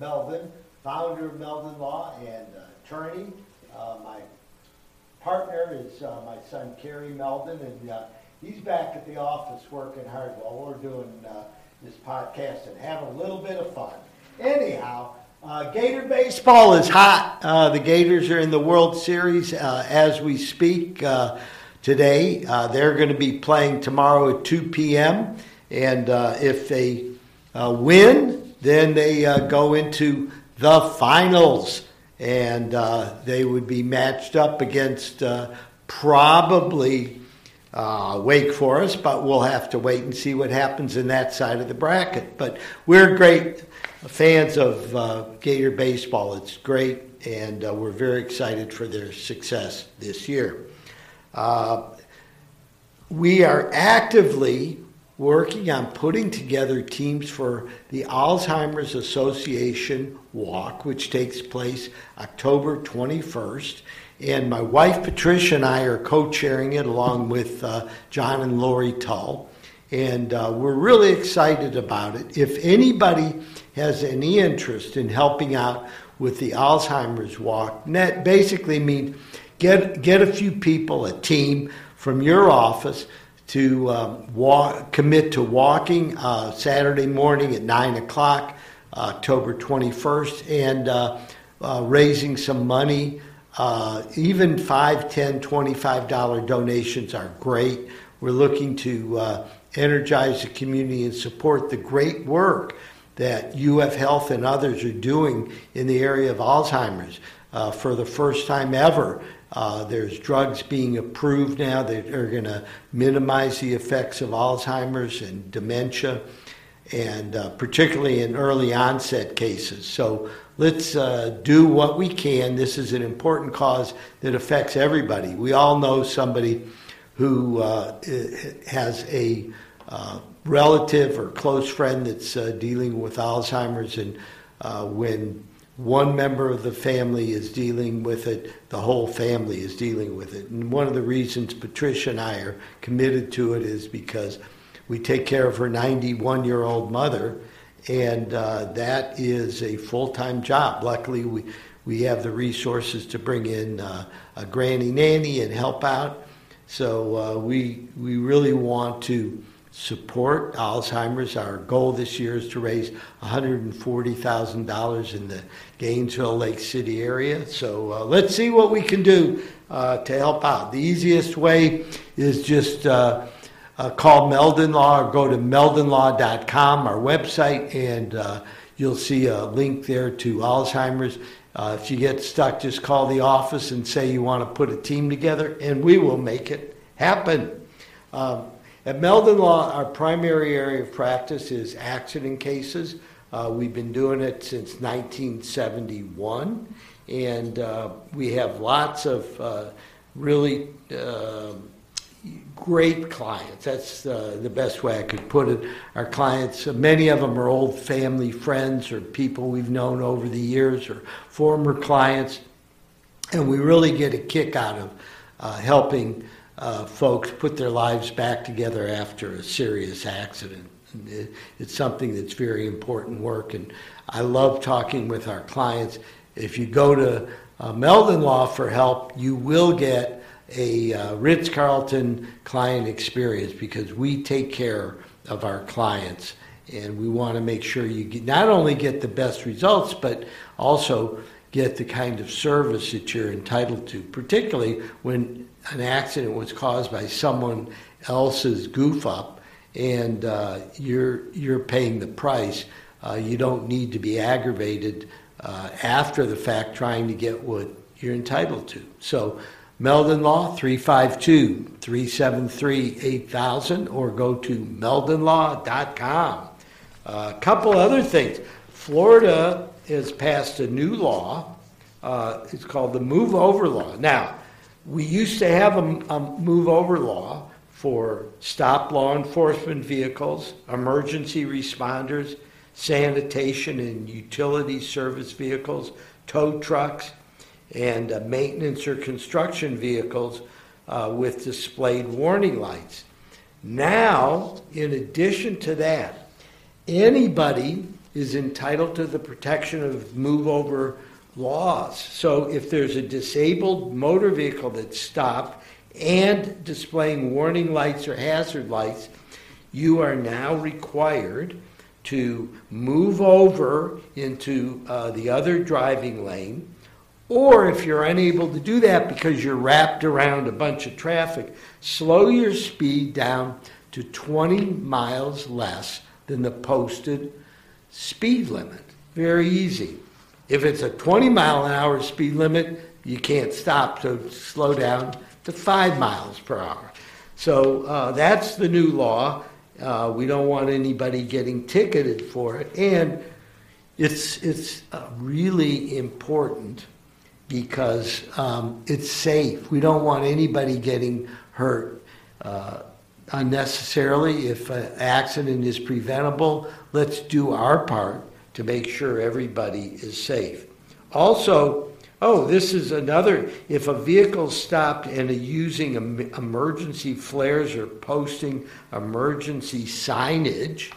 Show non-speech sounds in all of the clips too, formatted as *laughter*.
Meldon, founder of Meldon Law and uh, attorney. Uh, my partner is uh, my son Cary Meldon, and he's back at the office working hard while we're doing this podcast and having a little bit of fun. Anyhow, uh, Gator baseball is hot. Uh, the Gators are in the World Series uh, as we speak today. They're going to be playing tomorrow at 2 p.m. And if they win, then they uh, go into the finals. And uh, they would be matched up against uh, probably uh, Wake Forest, but we'll have to wait and see what happens in that side of the bracket. But we're great fans of Gator baseball. It's great, and we're very excited for their success this year. We are actively working on putting together teams for the Alzheimer's Association Walk, which takes place October 21st. And my wife Patricia and I are co chairing it along *laughs* with uh, John and Lori Tull. And uh, we're really excited about it. If anybody has any interest in helping out with the Alzheimer's Walk, that basically means get, get a few people, a team from your office to um, walk, commit to walking uh, Saturday morning at 9 o'clock, October 21st, and uh, uh, raising some money. Uh, even 5 10 $25 donations are great. We're looking to uh, energize the community and support the great work that UF Health and others are doing in the area of Alzheimer's. Uh, for the first time ever, uh, there's drugs being approved now that are going to minimize the effects of Alzheimer's and dementia, and uh, particularly in early onset cases. So let's uh, do what we can. This is an important cause that affects everybody. We all know somebody who uh, has a uh, relative or close friend that's uh, dealing with Alzheimer's, and when one member of the family is dealing with it, the whole family is dealing with it. And one of the reasons Patricia and I are committed to it is because we take care of her 91 year old mother, and uh, that is a full time job. Luckily, we, we have the resources to bring in uh, a granny nanny and help out. So uh, we, we really want to support Alzheimer's. Our goal this year is to raise $140,000 in the Gainesville Lake City area. So uh, let's see what we can do uh, to help out. The easiest way is just uh, uh call Meldon Law or go to meldonlaw.com, our website, and uh, you'll see a link there to Alzheimer's. Uh, if you get stuck, just call the office and say you want to put a team together, and we will make it happen. Um, at Meldon Law, our primary area of practice is accident cases. Uh, we've been doing it since 1971, and uh, we have lots of uh, really uh, great clients. That's uh, the best way I could put it. Our clients, many of them are old family friends or people we've known over the years or former clients, and we really get a kick out of uh, helping uh, folks put their lives back together after a serious accident. It, it's something that's very important work, and I love talking with our clients. If you go to uh, Meldon Law for help, you will get a uh, Ritz Carlton client experience because we take care of our clients and we want to make sure you get, not only get the best results but also get the kind of service that you're entitled to, particularly when an accident was caused by someone else's goof up and uh, you're, you're paying the price. Uh, you don't need to be aggravated uh, after the fact trying to get what you're entitled to. So, Meldon Law, 352 373 8000, or go to meldonlaw.com. A uh, couple other things. Florida has passed a new law. Uh, it's called the Move Over Law. Now, we used to have a, a move over law for stop law enforcement vehicles, emergency responders, sanitation and utility service vehicles, tow trucks, and uh, maintenance or construction vehicles uh, with displayed warning lights. Now, in addition to that, anybody is entitled to the protection of move over laws. So if there's a disabled motor vehicle that's stopped and displaying warning lights or hazard lights, you are now required to move over into uh, the other driving lane. Or if you're unable to do that because you're wrapped around a bunch of traffic, slow your speed down to 20 miles less than the posted speed limit. Very easy. If it's a 20 mile an hour speed limit, you can't stop, so slow down to 5 miles per hour. So uh, that's the new law. Uh, we don't want anybody getting ticketed for it. And it's, it's uh, really important because um, it's safe. We don't want anybody getting hurt uh, unnecessarily. If an accident is preventable, let's do our part to make sure everybody is safe. Also, oh, this is another if a vehicle stopped and using emergency flares or posting emergency signage,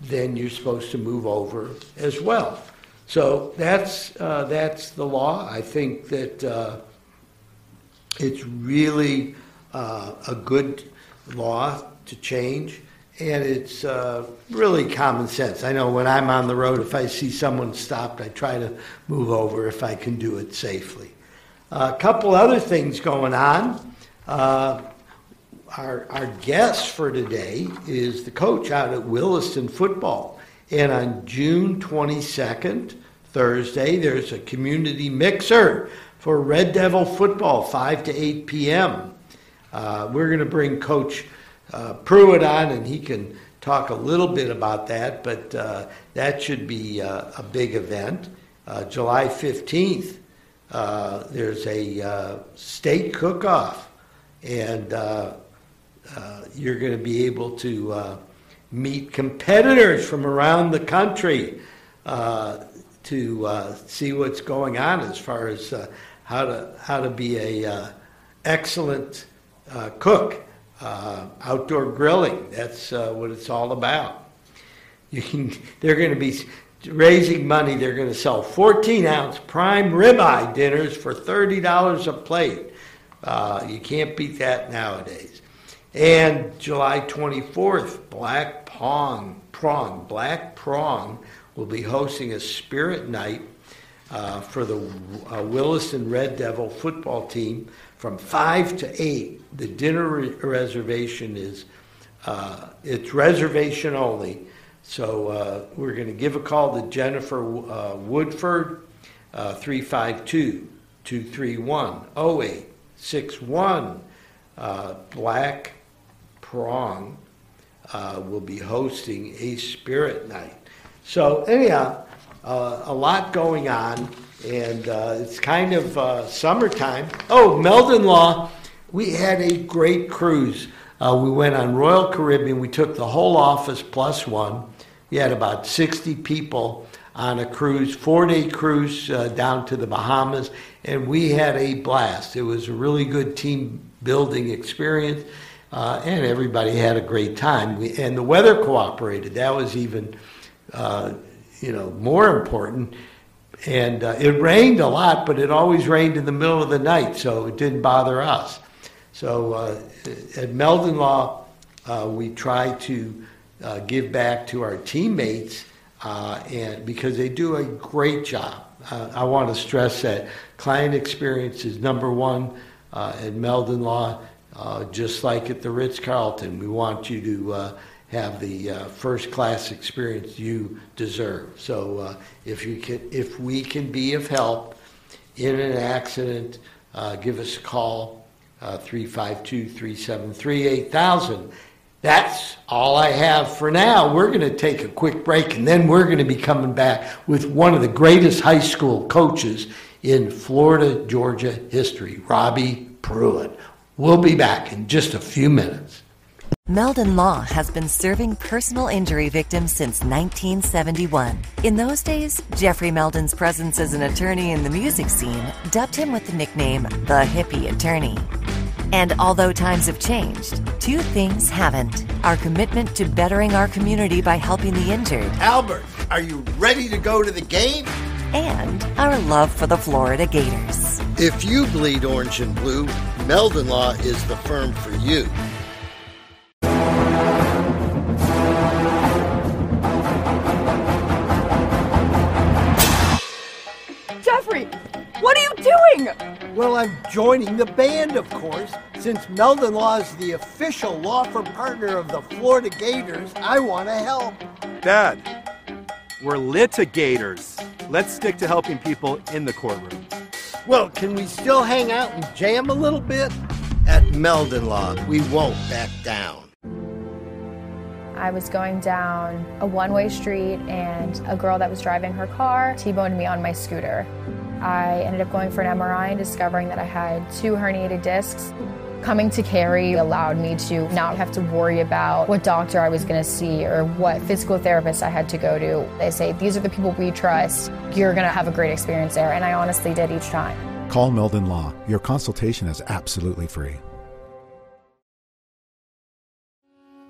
then you're supposed to move over as well. So that's uh, that's the law. I think that uh, it's really uh, a good law to change and it's uh, really common sense. I know when I'm on the road, if I see someone stopped, I try to move over if I can do it safely. Uh, a couple other things going on. Uh, our, our guest for today is the coach out at Williston Football. And on June 22nd, Thursday, there's a community mixer for Red Devil football, 5 to 8 p.m. Uh, we're going to bring Coach uh, Pruitt on, and he can talk a little bit about that. But uh, that should be uh, a big event. Uh, July 15th, uh, there's a state cook-off, and you're going to be able to meet competitors from around the country to see what's going on as far as how to how to be a excellent cook uh, outdoor grilling. That's uh, what it's all about. You can, *laughs* they're going to be raising money. They're going to sell 14 ounce prime ribeye dinners for $30 a plate. Uh, you can't beat that nowadays. And July 24th, Black Prong, Prong, Black Prong will be hosting a spirit night uh, for the uh, Williston Red Devil football team from 5 to 8. The dinner re- reservation is, uh, it's reservation only. So uh, we're going to give a call to Jennifer uh, Woodford, uh, 352 231 0861. Uh, Black Prong uh, will be hosting a spirit night. So, anyhow, a lot going on and uh, it's kind of uh, summertime. Oh, Meldon Law, we had a great cruise. Uh, we went on Royal Caribbean. We took the whole office plus one. We had about 60 people on a cruise, four day cruise uh, down to the Bahamas, and we had a blast. It was a really good team building experience, uh, and everybody had a great time. We, and the weather cooperated. That was even, uh, you know, more important and uh, it rained a lot, but it always rained in the middle of the night, so it didn't bother us. So uh, at Meldon Law, uh, we try to uh, give back to our teammates, uh, and because they do a great job. Uh, I want to stress that client experience is number one at Meldon Law, just like at the Ritz Carlton. We want you to have the uh, first class experience you deserve. So uh, if you can, if we can be of help in an accident, uh, give us a call uh, 352 373 8000. That's all I have for now. We're going to take a quick break and then we're going to be coming back with one of the greatest high school coaches in Florida Georgia history, Robby Pruitt. We'll be back in just a few minutes. Meldon Law has been serving personal injury victims since 1971. In those days, Jeffrey Meldon's presence as an attorney in the music scene dubbed him with the nickname the Hippie Attorney. And although times have changed, two things haven't our commitment to bettering our community by helping the injured. Albert, Are you ready to go to the game? And our love for the Florida Gators. If you bleed orange and blue, Meldon Law is the firm for you. Joining the band, of course. Since Meldon Law is the official law firm partner of the Florida Gators, I want to help. Dad, we're litigators. Let's stick to helping people in the courtroom. Well, can we still hang out and jam a little bit? At Meldon Law, we won't back down. I was going down a one way street, and a girl that was driving her car T boned me on my scooter. I ended up going for an MRI and discovering that I had two herniated discs. Coming to Cary allowed me to not have to worry about what doctor I was going to see or what physical therapist I had to go to. They say, These are the people we trust. You're going to have a great experience there. And I honestly did each time. Call Meldon Law. Your consultation is absolutely free.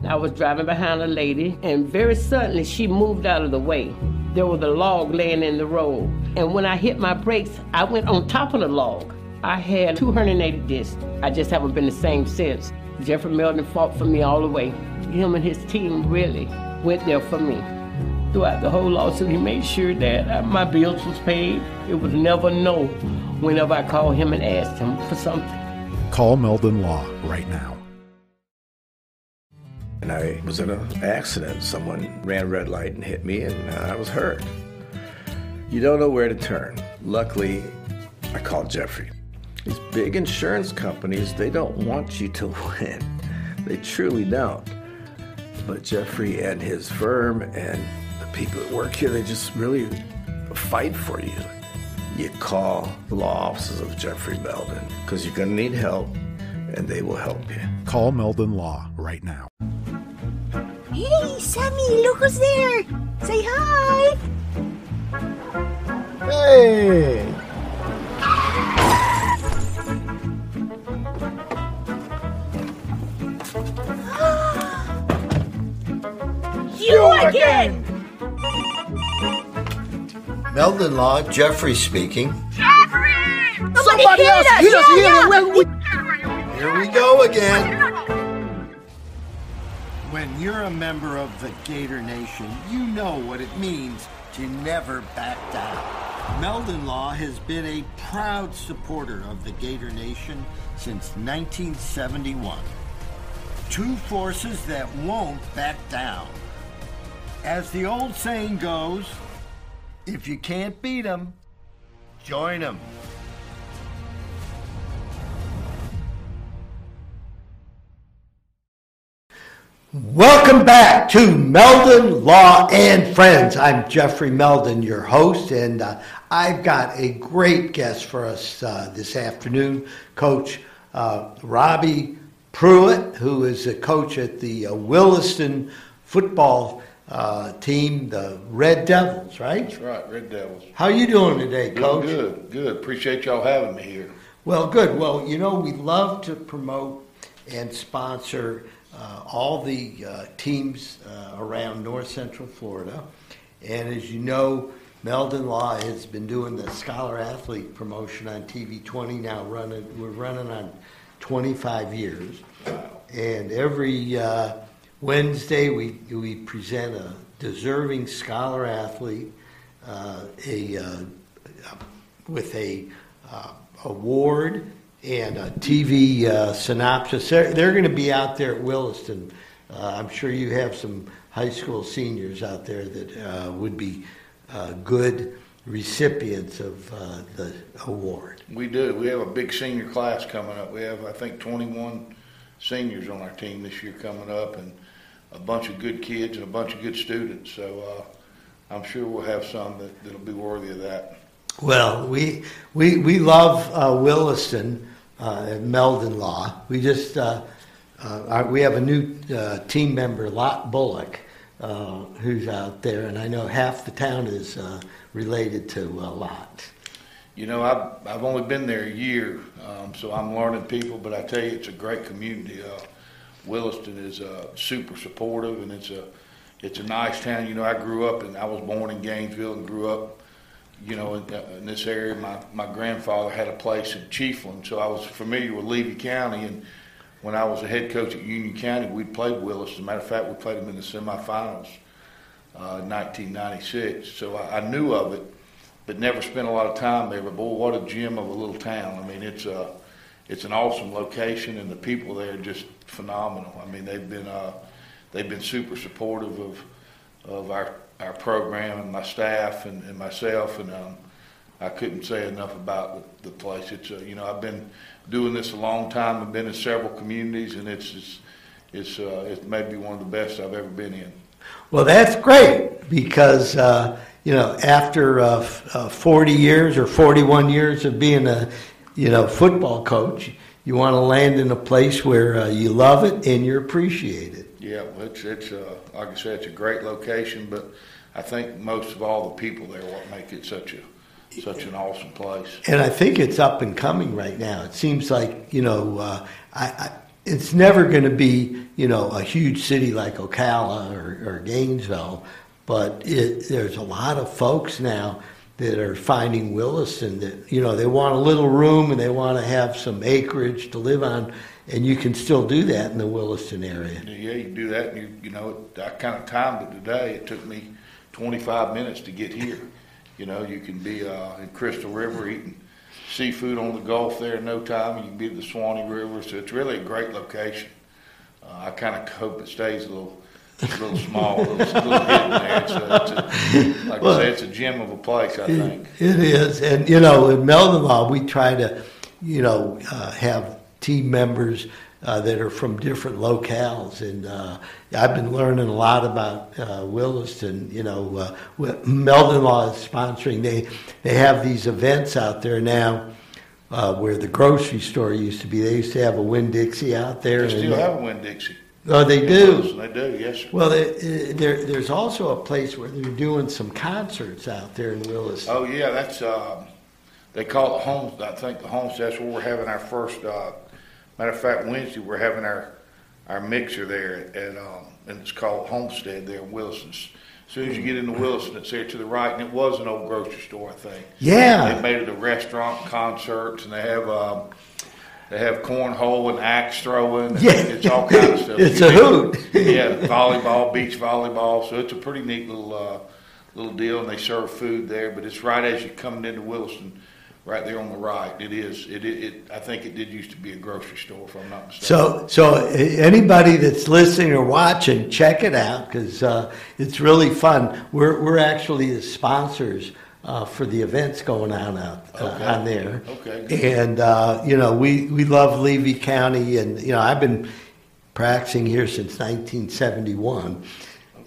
I was driving behind a lady, and very suddenly she moved out of the way. There was a log laying in the road, and when I hit my brakes, I went on top of the log. I had 280 discs. I just haven't been the same since. Jeffrey Meldon fought for me all the way. Him and his team really went there for me. Throughout the whole lawsuit, he made sure that uh, my bills was paid. It was never no whenever I called him and asked him for something. Call Meldon Law right now. And I was in an accident. Someone ran red light and hit me, and I was hurt. You don't know where to turn. Luckily, I called Jeffrey. These big insurance companies, they don't want you to *laughs* win. They truly don't. But Jeffrey and his firm and the people that work here, they just really fight for you. You call the law offices of Jeffrey Meldon because you're going to need help and they will help you. Call Meldon Law right now. Sammy, look who's there. Say hi. Hey! *gasps* You again. Meldon Law, Jeffrey speaking. Jeffrey! Somebody else us. hit us Yeah, here. yeah. Here we go again. When you're a member of the Gator Nation, you know what it means to never back down. Meldon Law has been a proud supporter of the Gator Nation since 1971. Two forces that won't back down. As the old saying goes, if you can't beat 'em, join 'em. Welcome back to Meldon Law and Friends. I'm Jeffrey Meldon, your host, and uh, I've got a great guest for us uh, this afternoon, Coach uh, Robby Pruitt, who is a coach at the uh, Williston football uh, team, the Red Devils, right? That's right, Red Devils. How you doing today, Doing Coach? Good, good. Appreciate y'all having me here. Well, good. Well, you know, we love to promote and sponsor uh, all the uh, teams uh, around North Central Florida. And as you know, Meldon Law has been doing the Scholar Athlete promotion on TV 20 now. Running, we're running on 25 years. And every uh, Wednesday, we, we present a deserving scholar athlete uh, a, uh, with a award and a TV uh, synopsis. They're, they're going to be out there at Williston. Uh, I'm sure you have some high school seniors out there that uh, would be uh, good recipients of uh, the award. We do. We have a big senior class coming up. We have, I think, 21 seniors on our team this year coming up, and a bunch of good kids and a bunch of good students. So uh, I'm sure we'll have some that, that'll be worthy of that. Well, we we we love uh, Williston uh, Meldon Law. We just uh, uh, we have a new uh, team member, Lot Bullock, uh, who's out there, and I know half the town is uh, related to Lot. You know, I've, I've only been there a year, um, so I'm learning people, but I tell you, it's a great community. Williston is super supportive, and it's a it's a nice town. You know, I grew up and I was born in Gainesville and grew up, you know, in, uh, in this area. My my grandfather had a place in Chiefland, so I was familiar with Levy County. And when I was a head coach at Union County, we played Willis. As a matter of fact, we played them in the semifinals, uh, 1996. So I, I knew of it, but never spent a lot of time there. But boy, what a gem of a little town! I mean, it's a it's an awesome location, and the people there are just phenomenal. I mean, they've been uh, they've been super supportive of of our our program and my staff and, and myself, and um, I couldn't say enough about the, the place. It's uh, you know I've been doing this a long time. I've been in several communities, and it's it's it's, uh, it may be one of the best I've ever been in. Well, that's great because uh, you know after uh, uh, 40 years or 41 years of being a you know football coach, you want to land in a place where uh, you love it and you appreciate it. Yeah, well, it's it's uh, like I said, it's a great location, but I think most of all the people there what make it such a such an awesome place. And I think it's up and coming right now. It seems like you know, uh, I, I, it's never going to be you know a huge city like Ocala or, or Gainesville, but it, there's a lot of folks now that are finding Williston that you know they want a little room and they want to have some acreage to live on, and you can still do that in the Williston area. Yeah, you can do that. And you, you know, I kind of timed it today. It took me 25 minutes to get here. You know, you can be uh, in Crystal River eating seafood on the Gulf there in no time. You can be at the Suwannee River, so it's really a great location. Uh, I kind of hope it stays a little, a little small, a little, little hidden there. It's a, it's a, like Well, I say, it's a gem of a place. I think. It is, and you know, in Law, we try to, you know, uh, have team members uh, that are from different locales, and uh, I've been learning a lot about uh, Williston. You know, uh, Meldon Law is sponsoring. They they have these events out there now. Uh, where the grocery store used to be, they used to have a Winn Dixie out there. They still have a Winn Dixie. Oh, they do. Williston, They do, yes, sir. Well, there, there, there's also a place where they're doing some concerts out there in Williston. Oh yeah, that's they call it home. I think the homestead. That's where we're having our first. Uh, matter of fact, Wednesday we're having our our mixer there at um, and it's called Homestead there in Wilson. As soon as you get into Wilson, it's there to the right, and it was an old grocery store, I think. Yeah. they made it a restaurant, concerts, and they have. Um, they have cornhole and axe throwing. and Yeah. it's all kind of stuff. *laughs* It's a hoot. yeah, volleyball, beach volleyball. So it's a pretty neat little uh, little deal, and they serve food there. But it's right as you're coming into Williston, right there on the right. It is. It, it, it I think it did used to be a grocery store, if I'm not mistaken. So, so anybody that's listening or watching, check it out because uh, it's really fun. We're we're actually the sponsors uh, for the events going on out uh, Okay. on there. Okay. And uh, you know, we we love Levy County, and you know, I've been practicing here since 1971.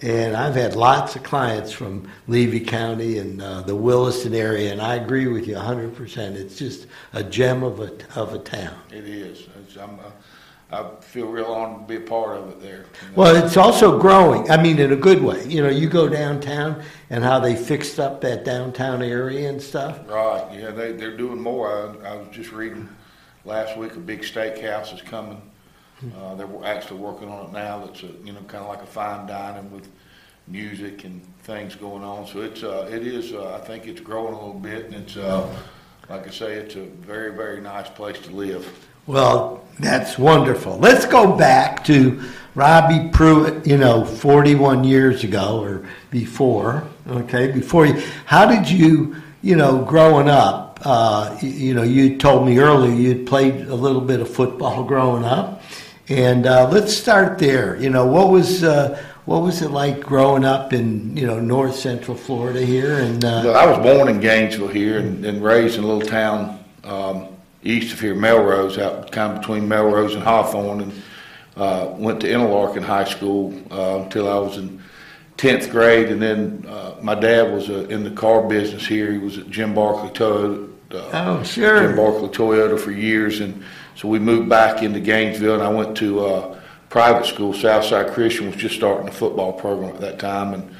And I've had lots of clients from Levy County and uh, the Williston area, and I agree with you 100%. It's just a gem of a, of a town. it is. Uh, I feel real honored to be a part of it there. you know. Well, it's also growing. I mean, in a good way. You know, you go downtown and how they fixed up that downtown area and stuff. Right, yeah, they, they're doing more. I, I was just reading last week, a big steakhouse is coming. Uh, they're actually working on it now. That's a, you know, kind of like a fine dining with music and things going on. So it's, uh, it is, uh, I think it's growing a little bit and it's, uh, like I say, it's a very, very nice place to live. Well, that's wonderful. Let's go back to Robby Pruitt, you know, 41 years ago or before, okay, before you. How did you, you know, growing up, uh, you, you know, you told me earlier you'd played a little bit of football *laughs* growing up. And uh, let's start there. You know, what was uh, what was it like growing up in you know North Central Florida here? And uh, Well, I was born in Gainesville here and, and raised in a little town um, east of here, Melrose, out kind of between Melrose and Hawthorne, and uh, went to Interlachen High School uh, until I was in tenth grade, and then uh, my dad was uh, in the car business here. He was at Jim Barkley Toyota. Uh, Oh, sure. Jim Barkley Toyota for years, and so we moved back into Gainesville, and I went to uh, private school. Southside Christian was just starting a football program at that time, and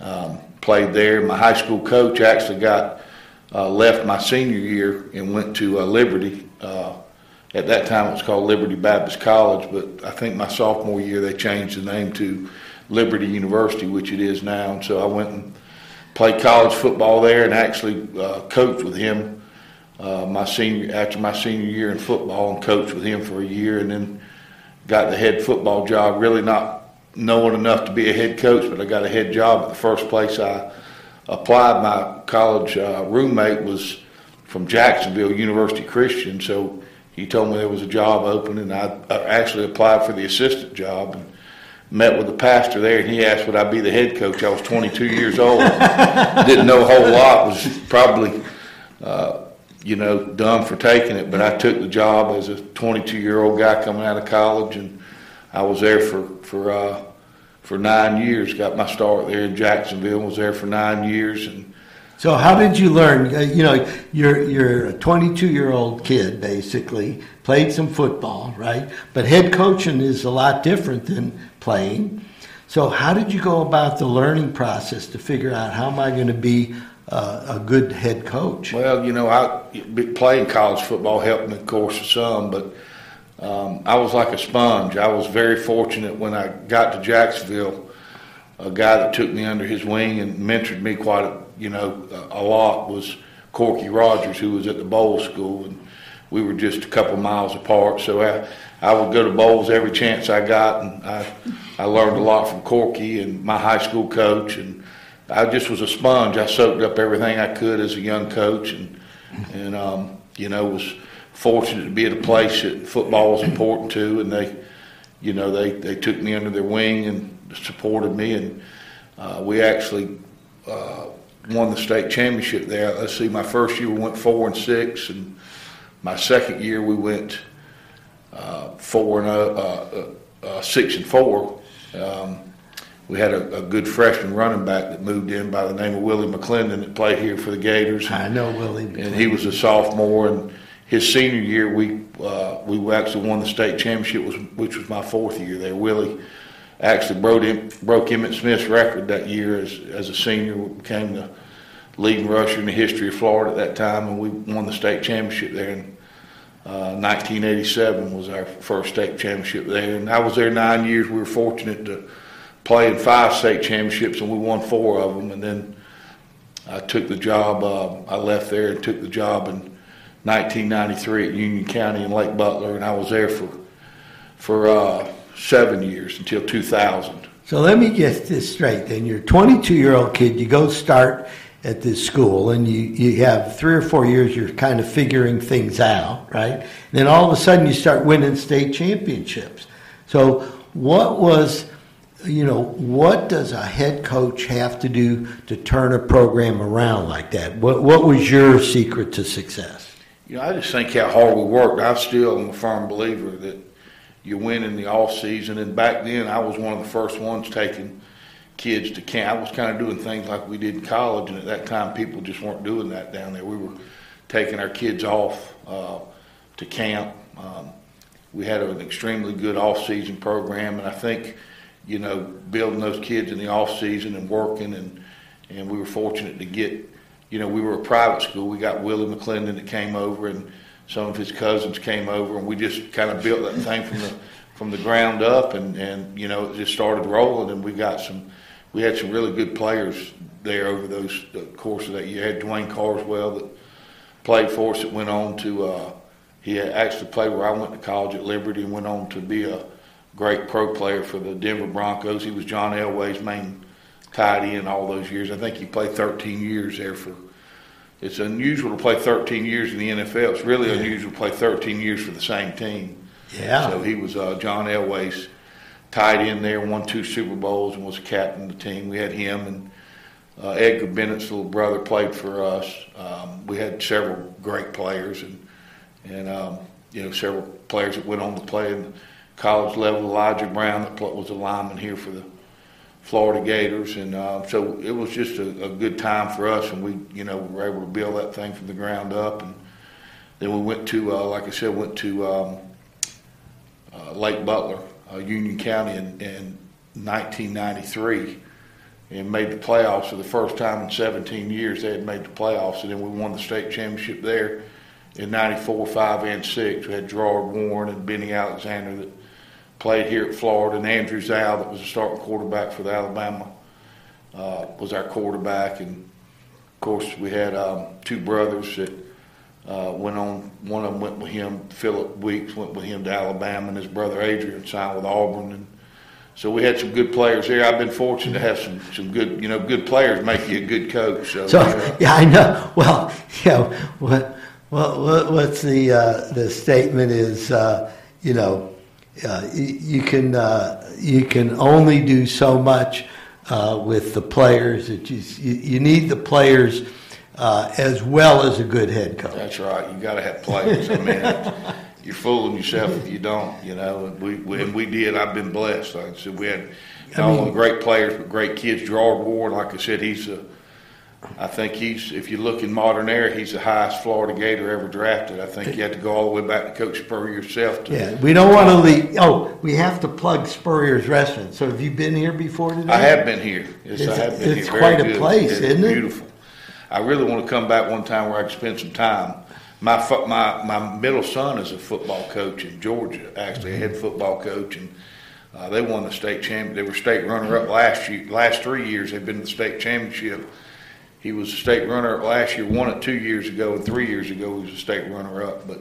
um, played there. My high school coach actually got uh, left my senior year and went to uh, Liberty. Uh, at that time, it was called Liberty Baptist College, but I think my sophomore year they changed the name to Liberty University, which it is now. And so I went and played college football there and actually uh, coached with him uh, my senior after my senior year in football and coached with him for a year and then got the head football job. Really not knowing enough to be a head coach, but I got a head job at the first place I applied. My college uh, roommate was from Jacksonville University Christian, so he told me there was a job open, and I, I actually applied for the assistant job. And, met with the pastor there, and he asked would I be the head coach. I was 22 years old, *laughs* didn't know a whole lot, was probably, uh, you know, dumb for taking it. But I took the job as a 22 year old guy coming out of college, and I was there for for uh, for nine years. Got my start there in Jacksonville. Was there for nine years, and so how did you learn? Uh, you know, you're you're a 22 year old kid basically played some football, right? But head coaching is a lot different than playing. So how did you go about the learning process to figure out how am I going to be uh, a good head coach? Well, you know, I playing college football helped me, of course, some, but um, I was like a sponge. I was very fortunate when I got to Jacksonville. A guy that took me under his wing and mentored me quite a you know, a lot was Corky Rogers, who was at the Bolles School, and we were just a couple miles apart. So I, I would go to Bolles every chance I got, and I, I learned a lot from Corky and my high school coach, and I just was a sponge. I soaked up everything I could as a young coach, and and um, you know was fortunate to be at a place that football was important to, and they, you know, they they took me under their wing and supported me, and uh, we actually. Uh, won the state championship there. Let's see, my first year we went four and six, and my second year we went uh, four and uh, uh, uh, six and four. Um, we had a, a, good freshman running back that moved in by the name of Willie McClendon that played here for the Gators. I know Willie, and he was a sophomore. And his senior year, we uh, we actually won the state championship, which was my fourth year there. Willie actually broke, broke Emmitt Smith's record that year as, as a senior. Became the leading rusher in the history of Florida at that time, and we won the state championship there. In uh, 1987 was our first state championship there, and I was there nine years. We were fortunate to play in five state championships, and we won four of them. And then I took the job. Uh, I left there and took the job in 1993 at Union County in Lake Butler, and I was there for for. Uh, seven years until 2000. So let me get this straight then. You're a 22 year old kid, you go start at this school, and you, you have three or four years, you're kind of figuring things out, right? And then all of a sudden, you start winning state championships. So, what was, you know, what does a head coach have to do to turn a program around like that? What, what was your secret to success? You know, I just think how hard we worked. I still am a firm believer that you win in the off season. And back then, I was one of the first ones taking kids to camp. I was kind of doing things like we did in college, and at that time, people just weren't doing that down there. We were taking our kids off uh, to camp. Um, we had an extremely good off season program, and I think, you know, building those kids in the off season and working, and and we were fortunate to get, you know, we were a private school. We got Willie McClendon that came over and some of his cousins came over, and we just kind of built that thing from the from the ground up, and and you know it just started rolling, and we got some. We had some really good players there over those the course of that year. had Dwayne Carswell that played for us that went on to. Uh, he actually played where I went to college at Liberty and went on to be a great pro player for the Denver Broncos. He was John Elway's main tight end all those years. I think he played 13 years there for it's unusual to play 13 years in the NFL. It's really unusual to play 13 years for the same team. Yeah. So he was uh, John Elway's tight end there, won two Super Bowls, and was captain of the team. We had him and uh, Edgar Bennett's little brother played for us. Um, we had several great players and and um, you know several players that went on to play in college level. Elijah Brown that was a lineman here for the Florida Gators, and uh, so it was just a, a, good time for us, and we, you know, were able to build that thing from the ground up, and then we went to, uh, like I said, went to um, uh, Lake Butler, uh, Union County, in, in 1993, and made the playoffs for the first time in 17 years. They had made the playoffs, and then we won the state championship there in '94, five and six. We had Gerard Warren and Benny Alexander that played here at Florida, and Andrew Zow, that was the starting quarterback for the Alabama, uh, was our quarterback. And of course, we had um, two brothers that uh, went on. One of them went with him. Philip Weeks went with him to Alabama, and his brother Adrian signed with Auburn. And so we had some good players there. I've been fortunate to have some some good, you know, good players make you a good coach. So, So yeah, I know. Well, *laughs* know what? What what's the uh, the statement is? Uh, you know, uh, you, can uh, you can only do so much uh, with the players. That you, you you need the players uh, as well as a good head coach. That's right. You got to have players. I mean, *laughs* you're fooling yourself if you don't. You know, and we, we and we did. I've been blessed. Like I said, we had I not mean- only great players but great kids. Gerard Warren, like I said, he's a. I think he's. If you look in modern era, he's the highest Florida Gator ever drafted. I think you have to go all the way back to Coach Spurrier yourself. To, Yeah, we don't want to leave. Oh, we have to plug Spurrier's Restaurant. So have you been here before today? I have been here. Yes, It's- I have been it's here. quite Very a good. place, It's isn't it? Beautiful. I really want to come back one time where I can spend some time. My my my middle son is a football coach in Georgia, actually a Mm-hmm. head football coach, and uh, they won the state champion. They were state runner up last year. Last three years they've been to the state championship. He was a state runner last year, won it two years ago, and three years ago he was a state runner up. But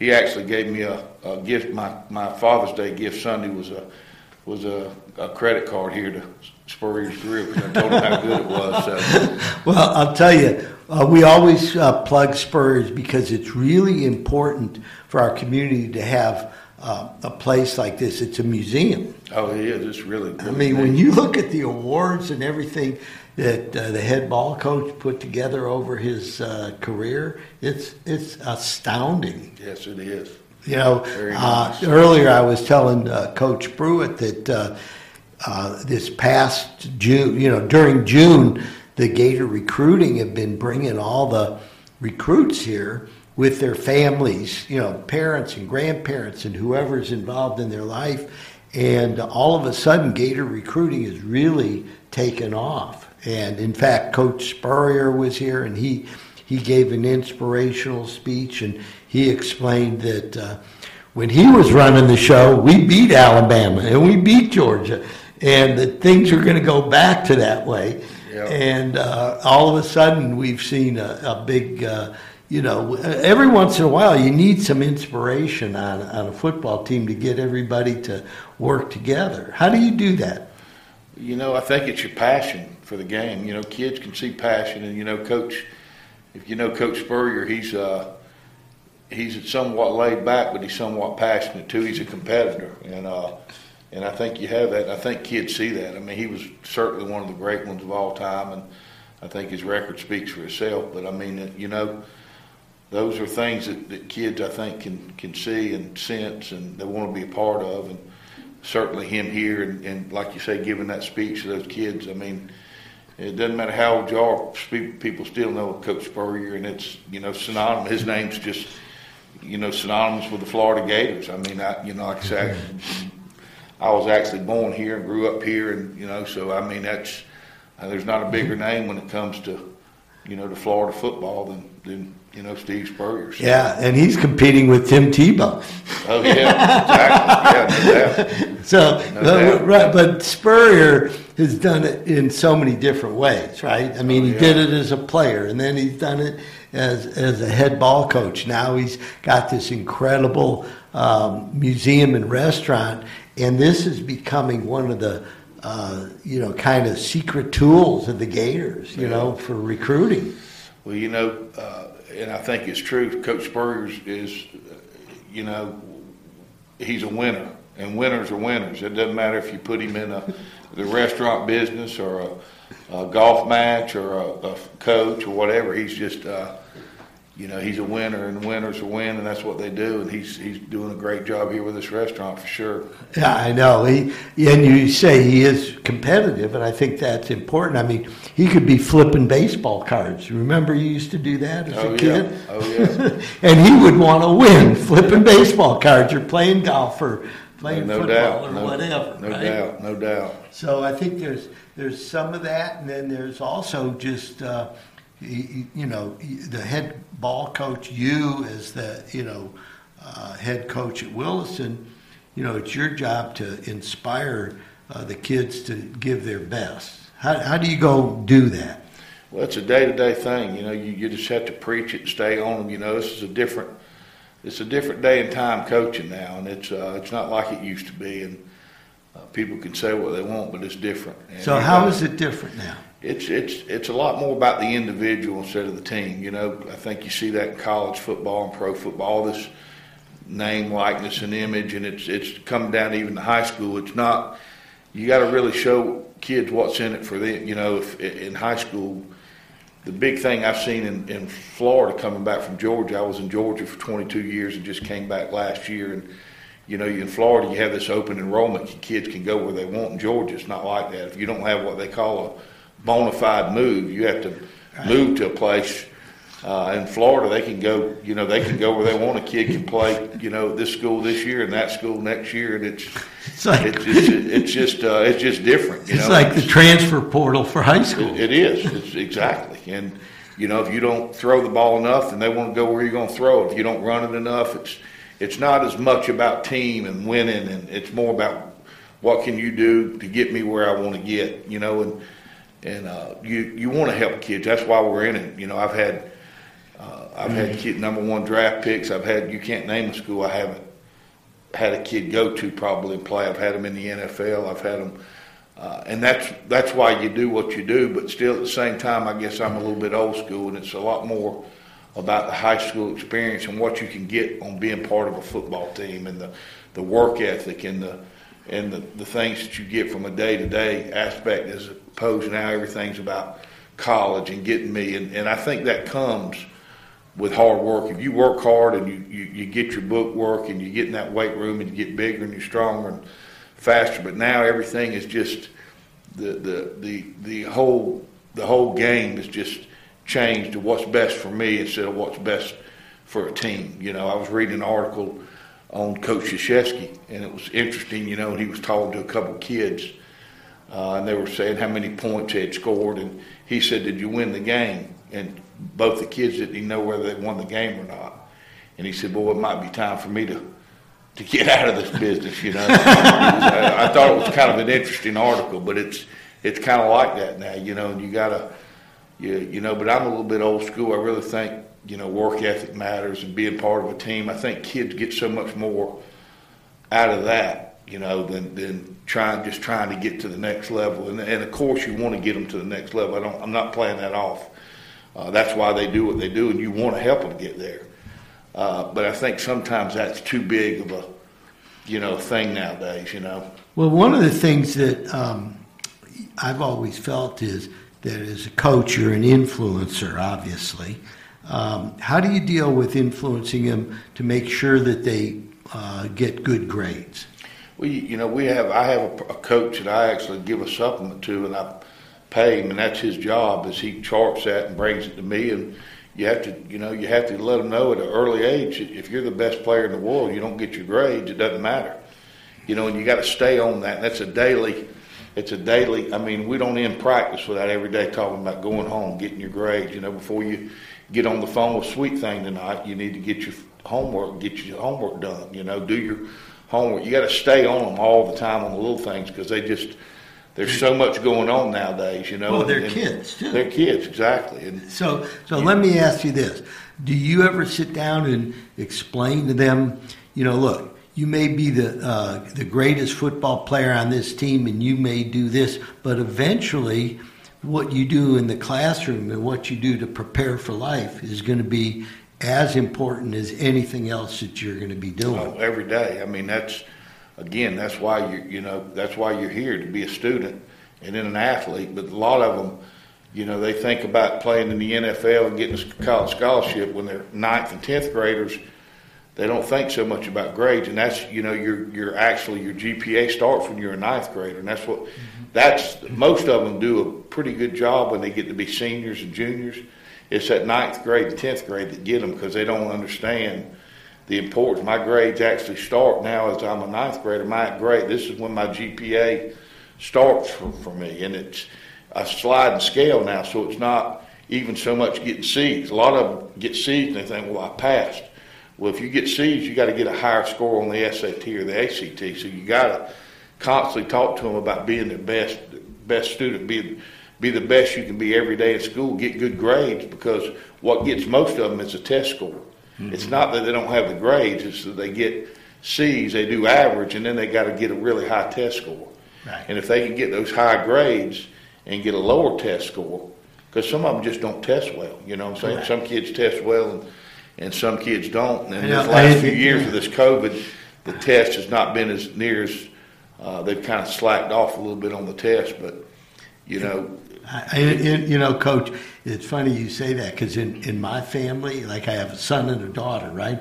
he actually gave me a, a gift. My my Father's Day gift Sunday was a was a, a credit card here to Spurrier's Grill because I told him how good it was. So. *laughs* Well, I'll tell you, uh, we always uh, plug Spurs because it's really important for our community to have uh, a place like this. It's a museum. Oh, yeah, It's really. I mean, when you look at the awards and everything that uh, the head ball coach put together over his uh, career, it's it's astounding. Yes, it is. You know, uh, nice. earlier I was telling uh, Coach Pruitt that uh, uh, this past June, you know, during June, the Gator recruiting have been bringing all the recruits here with their families, you know, parents and grandparents and whoever's involved in their life. And all of a sudden, Gator recruiting is really taken off. And in fact, Coach Spurrier was here and he he gave an inspirational speech and he explained that uh, when he was running the show, we beat Alabama and we beat Georgia, and that things are going to go back to that way. And uh, all of a sudden, we've seen a, a big, uh, you know, every once in a while, you need some inspiration on, on a football team to get everybody to work together. How do you do that? You know, I think it's your passion for the game. You know, kids can see passion, and you know, Coach. If you know Coach Spurrier, he's uh, he's somewhat laid back, but he's somewhat passionate too. He's a competitor, and uh, and I think you have that. I think kids see that. I mean, he was certainly one of the great ones of all time, and I think his record speaks for itself. But I mean, you know, those are things that, that kids I think can can see and sense, and they want to be a part of. And certainly him here, and, and like you say, giving that speech to those kids. I mean, it doesn't matter how old you are, people still know Coach Spurrier, and it's you know synonymous. His name's just you know synonymous with the Florida Gators. I mean, I you know like I said, I was actually born here and grew up here, and you know, so I mean that's uh, there's not a bigger name when it comes to you know to Florida football than than you know Steve Spurrier. So- Yeah, and he's competing with Tim Tebow. Oh yeah, exactly. Yeah, no. *laughs* So, No but, right, but Spurrier has done it in so many different ways, right? I mean, he Oh, yeah. did it as a player, and then he's done it as as a head ball coach. Now he's got this incredible um, museum and restaurant, and this is becoming one of the uh, you know kind of secret tools of the Gators, you know, for recruiting. Well, you know, uh, and I think it's true. Coach Spurrier is, you know, he's a winner, and winners are winners. It doesn't matter if you put him in a, the restaurant business or a, a golf match or a, a coach or whatever. He's just, uh, you know, he's a winner, and winners are win, and that's what they do. And he's he's doing a great job here with this restaurant for sure. Yeah, I know. He and you say he is competitive, and I think that's important. I mean, he could be flipping baseball cards. Remember, you used to do that as Oh, a yeah. kid. Oh, yeah. *laughs* and he would want to win flipping baseball cards or playing golf or playing no football doubt, or no, whatever. no right? doubt, no doubt. So I think there's there's some of that, and then there's also just uh, you, you know the head ball coach. You as the you know uh, head coach at Williston, you know, it's your job to inspire uh, the kids to give their best. How, how do you go do that? Well, it's a day-to-day thing. You know, you, you just have to preach it and stay on them. You know, this is a different, it's a different day and time coaching now, and it's uh, it's not like it used to be. And uh, people can say what they want, but it's different. And So how know, is it different now? It's it's it's a lot more about the individual instead of the team. You know, I think you see that in college football and pro football. This name, likeness, and image, and it's it's come down even to high school. It's not. You got to really show kids what's in it for them. You know, if in high school, the big thing I've seen in, in Florida coming back from Georgia. I was in Georgia for 22 years and just came back last year. And you know, in Florida, you have this open enrollment. Your kids can go where they want. In Georgia, it's not like that. If you don't have what they call a bona fide move, you have to move to a place. Uh, in Florida, they can go. You know, they can go where they want. A kid can play. You know, this school this year and that school next year, and it's It's like it's just it's just uh, it's just different. You it's know? like the transfer portal for high school. It, it is. It's exactly. And you know, if you don't throw the ball enough, and they want to go where you're going to throw it. If you don't run it enough, it's it's not as much about team and winning, and it's more about what can you do to get me where I want to get. You know, and and uh, you you want to help kids. That's why we're in it. You know, I've had uh, I've had kid number one draft picks. I've had you can't name a school I haven't had a kid go to probably play. I've had them in the NFL. I've had them, uh, and that's that's why you do what you do. But still, at the same time, I guess I'm a little bit old school, and it's a lot more about the high school experience and what you can get on being part of a football team and the the work ethic and the and the, the things that you get from a day to day aspect as opposed now everything's about college and getting me and, and I think that comes with hard work. If you work hard and you, you, you get your book work and you get in that weight room and you get bigger and you're stronger and faster, but now everything is just the the the, the whole the whole game is just changed to what's best for me instead of what's best for a team. You know, I was reading an article on Coach Krzyzewski, and it was interesting. You know, he was talking to a couple kids, uh, and they were saying how many points they had scored, and he said, "Did you win the game?" And both the kids didn't know whether they won the game or not. And he said, "Boy, it might be time for me to." To get out of this business, you know, *laughs* I, I thought it was kind of an interesting article, but it's it's kind of like that now, you know. And you gotta, you, you know, but I'm a little bit old school. I really think, you know, work ethic matters and being part of a team. I think kids get so much more out of that, you know, than, than trying, just trying to get to the next level. And, and of course you want to get them to the next level. I don't, I'm not playing that off. Uh, that's why they do what they do and you want to help them get there. Uh, but I think sometimes that's too big of a, you know, thing nowadays, you know. Well, one of the things that um, I've always felt is that as a coach, you're an influencer, obviously. Um, how do you deal with influencing them to make sure that they uh, get good grades? We, you know, we have. I have a, a coach that I actually give a supplement to, and I pay him, and that's his job. Is he charts that and brings it to me, and you have to, you know, you have to let them know at an early age. If you're the best player in the world, you don't get your grades. It doesn't matter, you know, and you got to stay on that. And that's a daily. It's a daily. I mean, we don't end practice without every day talking about going home, getting your grades. You know, before you get on the phone with Sweet Thing tonight, you need to get your homework, get your homework done. You know, do your homework. You got to stay on them all the time on the little things because they just there's so much going on nowadays. You know, Well, they're and- kids, too. They're kids, exactly. And So, so let me ask you this: Do you ever sit down and explain to them, you know, look, you may be the uh, the greatest football player on this team, and you may do this, but eventually, what you do in the classroom and what you do to prepare for life is going to be as important as anything else that you're going to be doing. Oh, every day. I mean, that's again, that's why you you know that's why you're here to be a student and then an athlete. But a lot of them, you know, they think about playing in the NFL and getting a college scholarship when they're ninth and tenth graders. They don't think so much about grades, and that's you know your your actually your GPA starts when you're a ninth grader, and that's what mm-hmm. that's most of them do a pretty good job when they get to be seniors and juniors. It's that ninth grade and tenth grade that get them because they don't understand the importance. My grades actually start now as I'm a ninth grader. My grade, this is when my GPA starts for, for me, and it's a sliding scale now, so it's not even so much getting C's. A lot of them get C's and they think, well, I passed. Well, if you get C's, you got to get a higher score on the SAT or the ACT. So you got to constantly talk to them about being their best best student, be be the best you can be every day at school, get good grades because what gets most of them is a test score. Mm-hmm. It's not that they don't have the grades; it's that they get C's, they do average, and then they got to get a really high test score. Right. And if they can get those high grades and get a lower test score, because some of them just don't test well. You know what I'm saying? Right. Some kids test well and, and some kids don't. And in Yeah, this last few years of this COVID, the test has not been as near as uh, they've kind of slacked off a little bit on the test. But you know, I, you know, Coach, it's funny you say that because in, in my family, like I have a son and a daughter, right?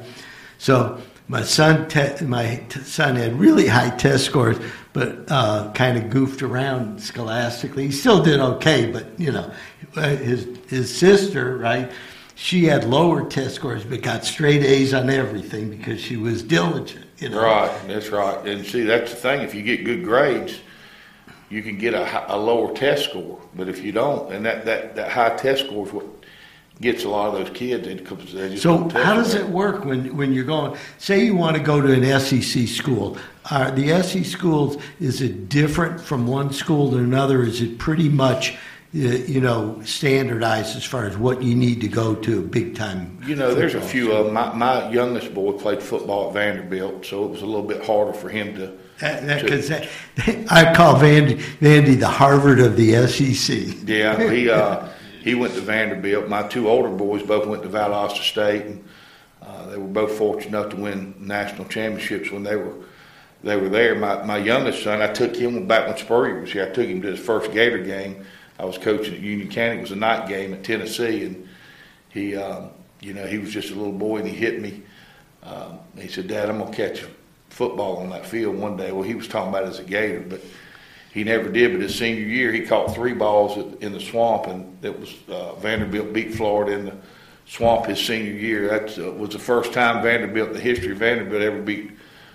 So my son, te- my t- son had really high test scores, but uh, kind of goofed around scholastically. He still did okay, but you know, uh, his his sister, right? She had lower test scores, but got straight A's on everything because she was diligent. You know, right? That's right. And see, that's the thing. If you get good grades, you can get a, a lower test score. But if you don't, and that, that, that high test score is what gets a lot of those kids they just So how does it work when, when you're going? Say you want to go to an SEC school. Are the SEC schools is it different from one school to another? Is it pretty much uh, you know standardized as far as what you need to go to a big time? You know, there's a few of them. My, my youngest boy played football at Vanderbilt, so it was a little bit harder for him to. That, that, 'cause that- *laughs* I call Vandy, Vandy the Harvard of the SEC. Yeah, he *laughs* uh, he went to Vanderbilt. My two older boys both went to Valdosta State, and uh, they were both fortunate enough to win national championships when they were they were there. My my youngest son, I took him back when Spurrier was here. I took him to his first Gator game. I was coaching at Union County. It was a night game at Tennessee, and he, um, you know, he was just a little boy, and he hit me. Um, he said, "Dad, I'm gonna catch a football on that field one day." Well, he was talking about as a Gator, but he never did. But his senior year, he caught three balls in the swamp, and it was uh, Vanderbilt beat Florida in the swamp his senior year. That uh, was the first time Vanderbilt, the history of Vanderbilt, ever beat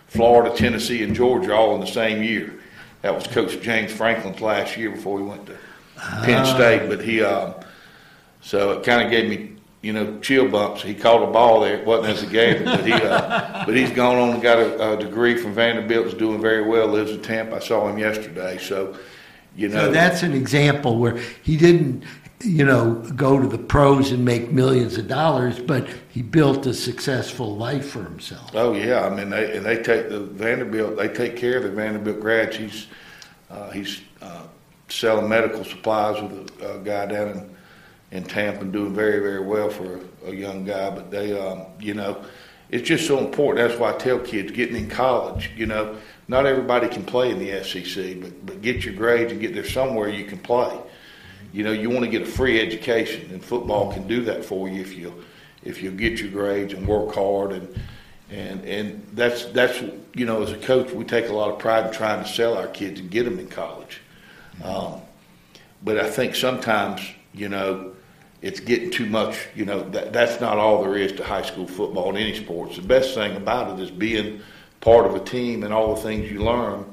Florida, Tennessee, and Georgia all in the same year. That was Coach James Franklin's last year before he went to Penn State. But he, um, so it kind of gave me, you know, chill bumps. He caught a ball there. It wasn't as a gator, but he, uh, *laughs* but he's gone on and got a, a degree from Vanderbilt. Is doing very well. Lives in Tampa. I saw him yesterday. So, you know, So that's an example where he didn't, you know, go to the pros and make millions of dollars, but he built a successful life for himself. Oh yeah, I mean they and they take the Vanderbilt. They take care of the Vanderbilt grads. He's uh, he's uh, selling medical supplies with a, a guy down in in Tampa and doing very very well for a, young guy. But they, um, you know, it's just so important. That's why I tell kids getting in college. You know, not everybody can play in the SEC, but but get your grades and get there somewhere you can play. You know, you want to get a free education, and football can do that for you if you if you get your grades and work hard and and and that's that's you know as a coach we take a lot of pride in trying to sell our kids and get them in college, um, but I think sometimes you know it's getting too much. You know that that's not all there is to high school football in any sports. The best thing about it is being part of a team and all the things you learn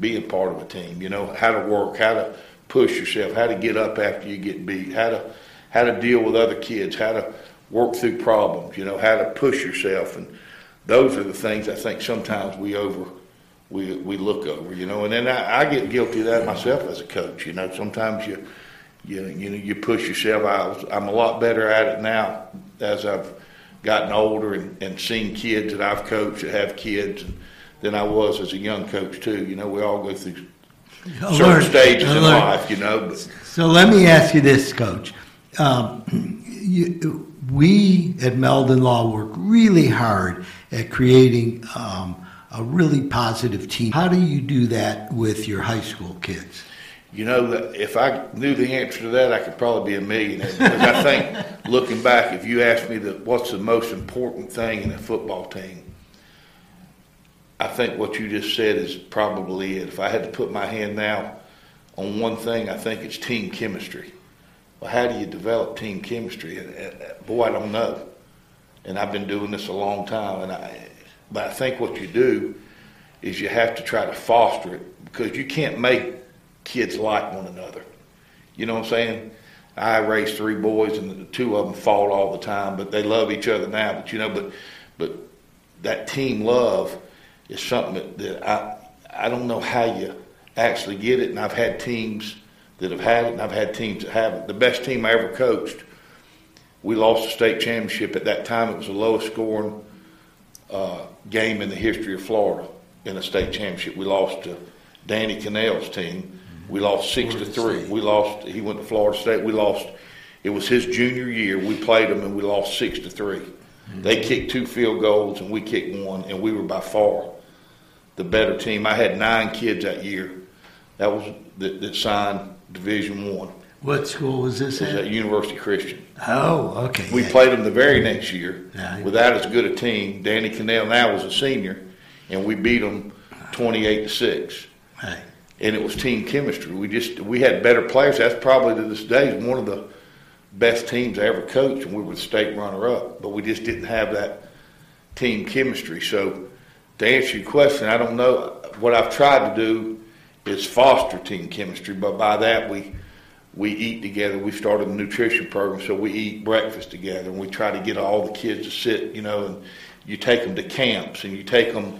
being part of a team. You know how to work, how to push yourself, how to get up after you get beat, how to how to deal with other kids, how to work through problems. You know how to push yourself, and those are the things I think sometimes we over we we look over. You know, and then I, I get guilty of that myself as a coach. You know, sometimes you you you know you push yourself. I was, I'm a lot better at it now as I've gotten older and, and seen kids that I've coached that have kids and, than I was as a young coach too. You know, we all go through certain stages in life. You know, but So let me ask you this, Coach. Um, you, we at Meldon Law work really hard at creating um, a really positive team. How do you do that with your high school kids? You know, that if I knew the answer to that, I could probably be a millionaire. Because I think, *laughs* looking back, if you asked me the, what's the most important thing in a football team, I think what you just said is probably it. If I had to put my hand now on one thing, I think it's team chemistry. Well, how do you develop team chemistry? And, and, boy, I don't know. And I've been doing this a long time, and I, but I think what you do is you have to try to foster it because you can't make kids like one another. You know what I'm saying? I raised three boys, and the two of them fought all the time, but they love each other now. But you know, but but that team love is something that, that I I don't know how you actually get it. And I've had teams that have had it, and I've had teams that haven't. The best team I ever coached, we lost the state championship. At that time, it was the lowest scoring uh, game in the history of Florida in a state championship. We lost to Danny Kanell's team. We lost six to three. We lost. He went to Florida State. We lost. It was his junior year. We played them and we lost six to 3 They mm-hmm. kicked two field goals and we kicked one, and we were by far the better team. I had nine kids that year. That was that, that signed Division One. What school was this It was at? at University Christian. Oh, okay. We yeah. played them the very next year Yeah. without as good a team. Danny Kanell now was a senior, and we beat them twenty-eight to six. Right. And it was team chemistry. We just we had better players. That's probably to this day one of the best teams I ever coached, and we were the state runner-up. But we just didn't have that team chemistry. So to answer your question, I don't know. What I've tried to do is foster team chemistry, but by that we we eat together. We started a nutrition program, so we eat breakfast together, and we try to get all the kids to sit. You know, and you take them to camps, and you take them.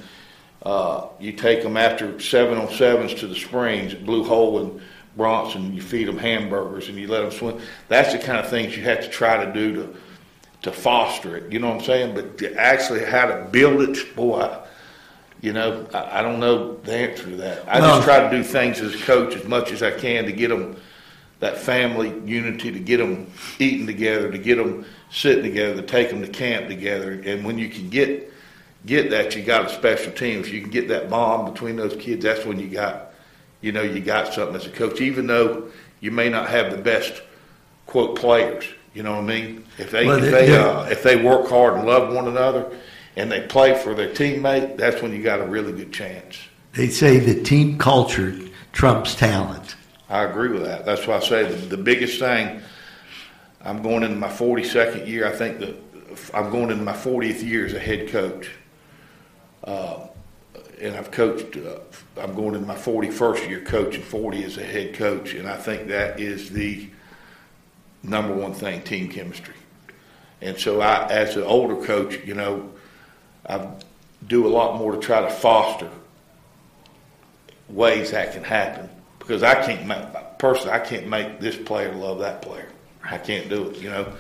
Uh, you take them after seven on sevens to the springs Blue Hole and Bronson. You feed them hamburgers and you let them swim. That's the kind of things you have to try to do to to foster it. You know what I'm saying? But to actually how to build it, boy, I, you know, I, I don't know the answer to that. I Well- just try to do things as a coach as much as I can to get them that family unity, to get them eating together, to get them sitting together, to take them to camp together. And when you can get get that, you got a special team. If you can get that bond between those kids, that's when you got, you know, you got something as a coach. Even though you may not have the best quote players, you know what I mean? If they Well, if they- uh, if they work hard and love one another, and they play for their teammate, that's when you got a really good chance. They say the team culture trumps talent. I agree with that. That's why I say the, the biggest thing. I'm going into my 42nd year. I think that I'm going into my 40th year as a head coach, uh, and I've coached. Uh, I'm going into my 41st year coaching, 40 as a head coach, and I think that is the number one thing: team chemistry. And so, I, as an older coach, you know, I do a lot more to try to foster ways that can happen because I can't make personally I can't make this player love that player. I can't do it, you know.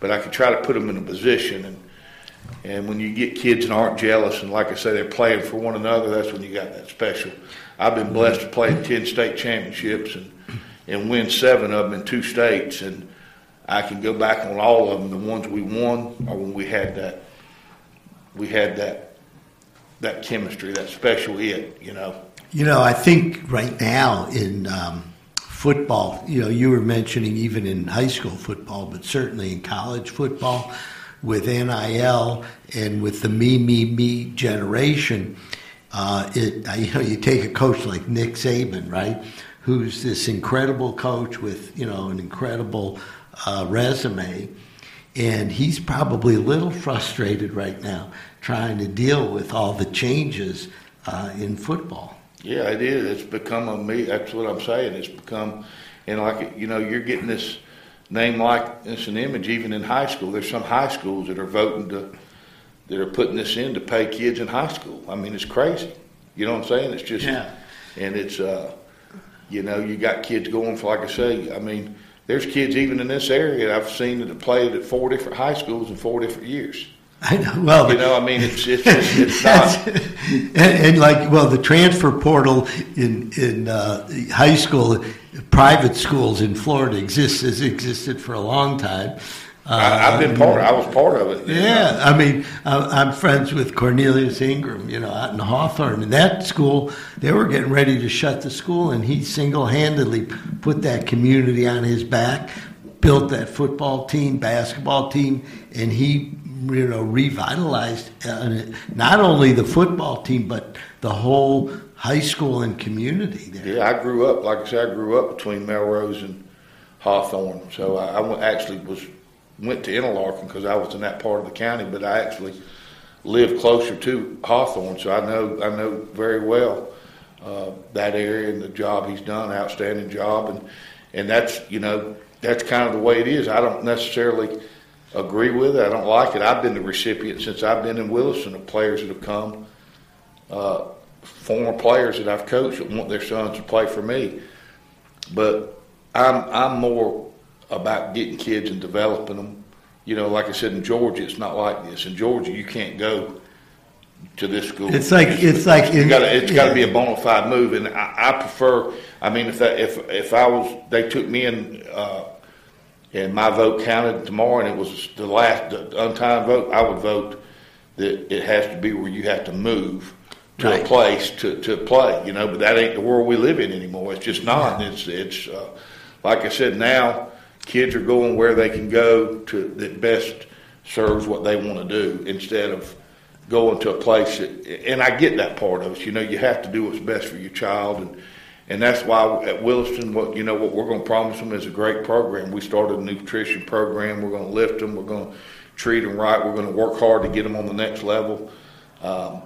But I can try to put them in a position and and when you get kids that aren't jealous and like I say they're playing for one another, that's when you got that special. I've been blessed to play in ten state championships and and win seven of them in two states and I can go back on all of them. The ones we won are when we had that we had that that chemistry, that special it, you know. You know, I think right now in um, football, you know, you were mentioning even in high school football, but certainly in college football, with NIL and with the me, me, me generation, uh, it, you know, you take a coach like Nick Saban, right, who's this incredible coach with, you know, an incredible uh, resume, and he's probably a little frustrated right now trying to deal with all the changes uh, in football. Yeah, it is. It's become a me. That's what I'm saying. It's become, and like you know, you're getting this name like it's an image even in high school. There's some high schools that are voting to, that are putting this in to pay kids in high school. I mean, it's crazy. You know what I'm saying? It's just, Yeah. and it's, uh, you know, you got kids going for like I say. I mean, there's kids even in this area I've seen that have played at four different high schools in four different years. I know. Well, You know, I mean, it's it's just, it's *laughs* not. and, and like, well, the transfer portal in in uh, high school, private schools in Florida exists has existed for a long time. Uh, I, I've been part. I was part of it. Yeah, I mean, I- I'm friends with Cornelius Ingram, you know, out in Hawthorne. And that school, they were getting ready to shut the school, and he single handedly put that community on his back, built that football team, basketball team, and he, you know, revitalized uh, not only the football team, but the whole high school and community there. Yeah, I grew up, like I said, I grew up between Melrose and Hawthorne. So I, I actually was went to Interlachen because I was in that part of the county, but I actually lived closer to Hawthorne, so I know I know very well uh, that area and the job he's done, outstanding job, and and that's you know that's kind of the way it is. I don't necessarily agree with it. I don't like it. I've been the recipient since I've been in Williston of players that have come, uh, former players that I've coached that want their sons to play for me. But I'm I'm more about getting kids and developing them. You know, like I said in Georgia, it's not like this. In Georgia, you can't go to this school. It's like it's like you in- gotta, it's got to be a bona fide move, and I, I prefer. I mean, if that, if if I was, they took me in, uh, and my vote counted tomorrow, and it was the last the untimed vote, I would vote that it has to be where you have to move to Right. a place to, to play. You know, but that ain't the world we live in anymore. It's just not. It's it's uh, like I said. Now kids are going where they can go to that best serves what they want to do instead of going to a place that, and I get that part of it. You know, you have to do what's best for your child, and and that's why at Williston, what you know, what we're going to promise them is a great program. We started a nutrition program. We're going to lift them. We're going to treat them right. We're going to work hard to get them on the next level. Um,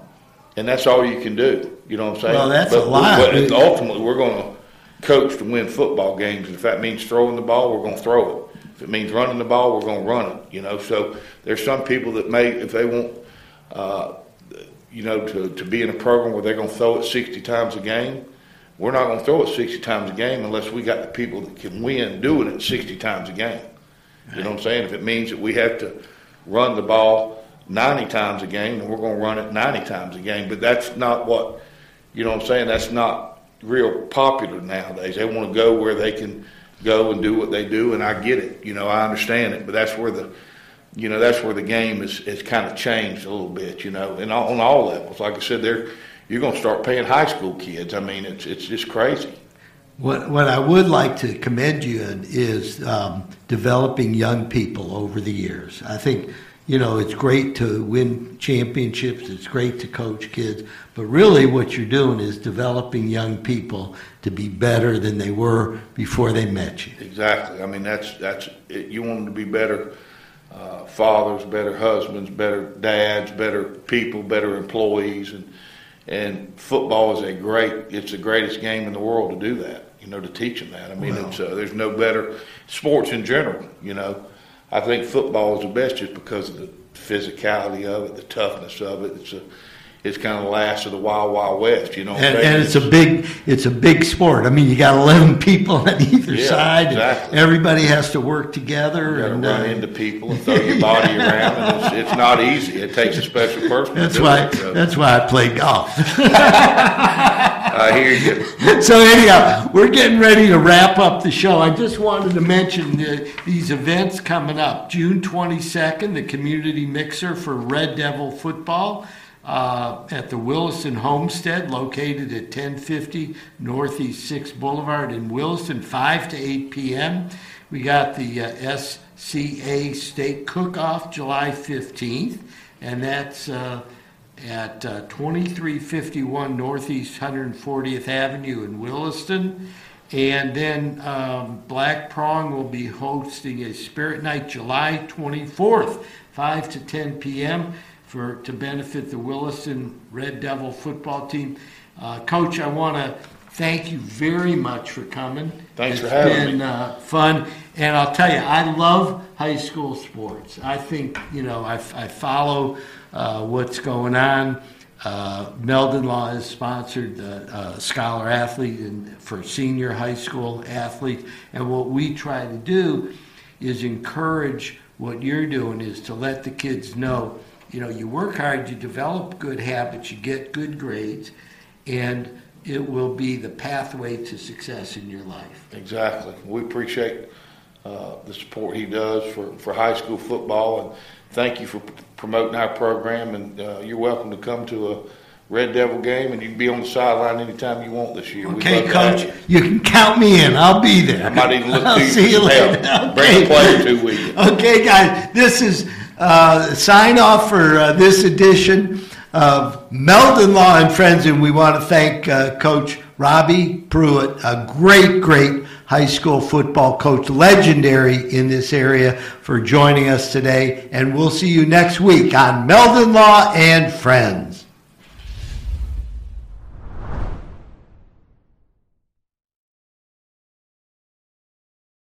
and that's all you can do. You know what I'm saying? Well, that's but, a lot. But ultimately, we're going to coach to win football games. If that means throwing the ball, we're going to throw it. If it means running the ball, we're going to run it. You know, so there's some people that may, if they want, uh, you know, to, to be in a program where they're going to throw it 60 times a game, we're not going to throw it 60 times a game unless we got the people that can win doing it 60 times a game. You know what I'm saying? If it means that we have to run the ball 90 times a game, then we're going to run it 90 times a game. But that's not what, you know what I'm saying? That's not real popular nowadays. They want to go where they can go and do what they do, and I get it. You know, I understand it. But that's where the, you know, that's where the game is, is kind of changed a little bit, you know, and on all levels. Like I said, they're, you're going to start paying high school kids. I mean, it's, it's just crazy. What, what I would like to commend you in is um, developing young people over the years. I think, you know, it's great to win championships, it's great to coach kids, but really what you're doing is developing young people to be better than they were before they met you. Exactly. I mean, that's that's it, you want them to be better uh, fathers, better husbands, better dads, better people, better employees, and and football is a great. It's the greatest game in the world to do that. You know, to teach them that. I mean, Wow. it's uh, there's no better sports in general. You know, I think football is the best just because of the physicality of it, the toughness of it. It's a it's kind of the last of the wild wild west. You know, And, and it's a big, it's a big sport. I mean, you got 11 *laughs* people on either Yeah, side. and exactly. Everybody has to work together. You and, run uh, into people and throw *laughs* your body around, and it's, it's not easy. It takes a special person. That's why. It, so. That's why I play golf. *laughs* I hear you. so anyhow, we're getting ready to wrap up the show. I just wanted to mention the, these events coming up. June 22nd, the community mixer for Red Devil football uh, at the Williston Homestead, located at 1050 Northeast 6 Boulevard in Williston, 5 to 8 p.m. We got the uh, SCA State Cook-Off July 15th, and that's. Uh, at uh, 2351 Northeast 140th Avenue in Williston. And then um, Black Prong will be hosting a Spirit Night July 24th, 5 to 10 p.m. for to benefit the Williston Red Devil football team. Uh, Coach, I want to thank you very much for coming. Thanks for It's having been, me. Uh, fun, and I'll tell you, I love high school sports. I think you know, I, I follow uh, what's going on. Uh, Meldon Law has sponsored the uh, Scholar Athlete and for senior high school athletes, and what we try to do is encourage what you're doing is to let the kids know, you know, you work hard, you develop good habits, you get good grades, and it will be the pathway to success in your life. Exactly. We appreciate uh, the support he does for, for high school football, and thank you for p- promoting our program. And uh, you're welcome to come to a Red Devil game, and you can be on the sideline anytime you want this year. Okay, love to have Coach, you. you can count me in. I'll be there. I might even look *laughs* I'll to see you later. help. Bring a player two with you. *laughs* Okay, guys, this is uh, sign off for uh, this edition of Meldon Law and Friends, and we want to thank uh, Coach Robby Pruitt, a great, great high school football coach, legendary in this area, for joining us today. And we'll see you next week on Meldon Law and Friends.